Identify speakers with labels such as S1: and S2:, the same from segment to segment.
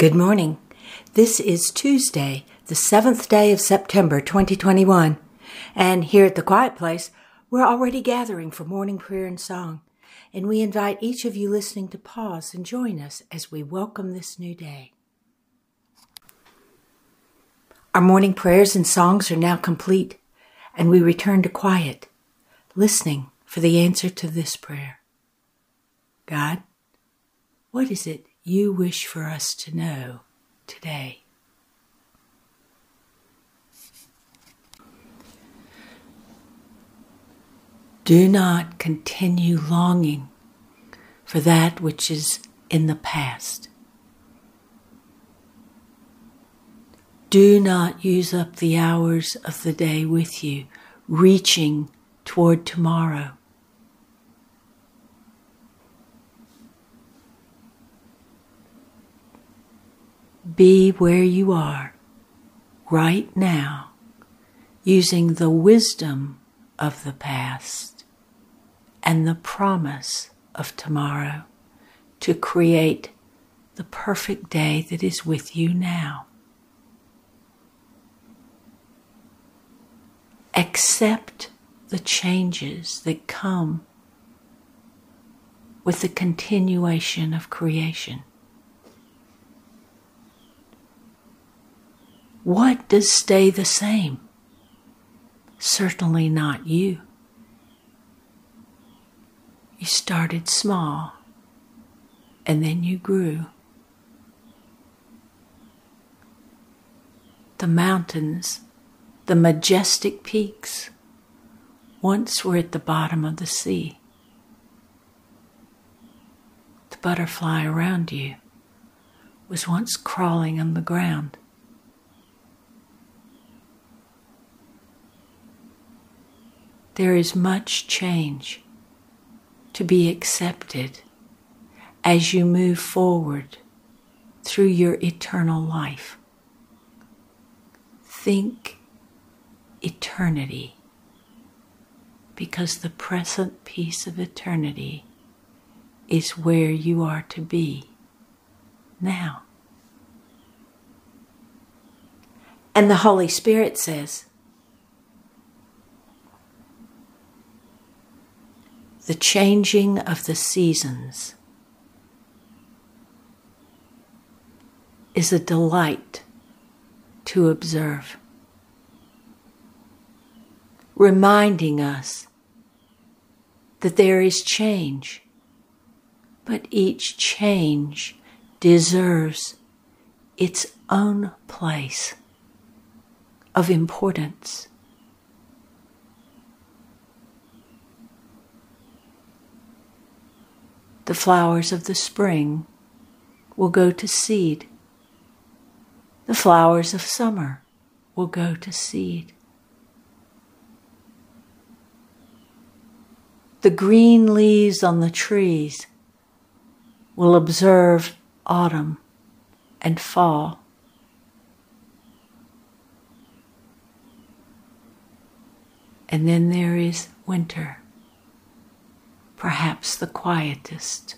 S1: Good morning. This is Tuesday, the seventh day of September 2021. And here at the Quiet Place, we're already gathering for morning prayer and song. And we invite each of you listening to pause and join us as we welcome this new day. Our morning prayers and songs are now complete, and we return to quiet, listening for the answer to this prayer God, what is it you wish for us to know today. Do not continue longing for that which is in the past. Do not use up the hours of the day with you, reaching toward tomorrow. Be where you are right now, using the wisdom of the past and the promise of tomorrow to create the perfect day that is with you now. Accept the changes that come with the continuation of creation. What does stay the same? Certainly not you. You started small and then you grew. The mountains, the majestic peaks, once were at the bottom of the sea. The butterfly around you was once crawling on the ground. There is much change to be accepted as you move forward through your eternal life. Think eternity because the present piece of eternity is where you are to be now. And the Holy Spirit says, the changing of the seasons is a delight to observe, reminding us that there is change, but each change deserves its own place of importance. The flowers of the spring will go to seed. The flowers of summer will go to seed. The green leaves on the trees will observe autumn and fall. And then there is winter perhaps the quietest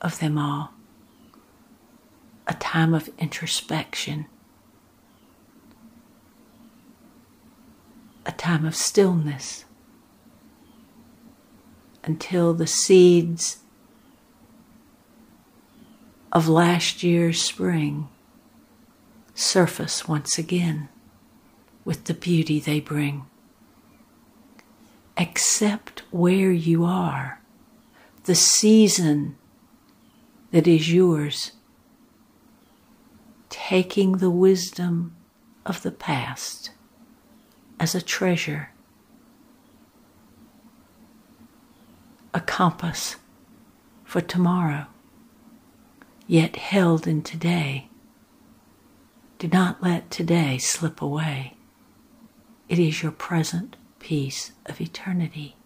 S1: of them all, a time of introspection, a time of stillness. Until the seeds of last year's spring surface once again with the beauty they bring. Accept where you are the season that is yours, taking the wisdom of the past as a treasure, a compass for tomorrow, yet held in today. Do not let today slip away. It is your present piece of eternity.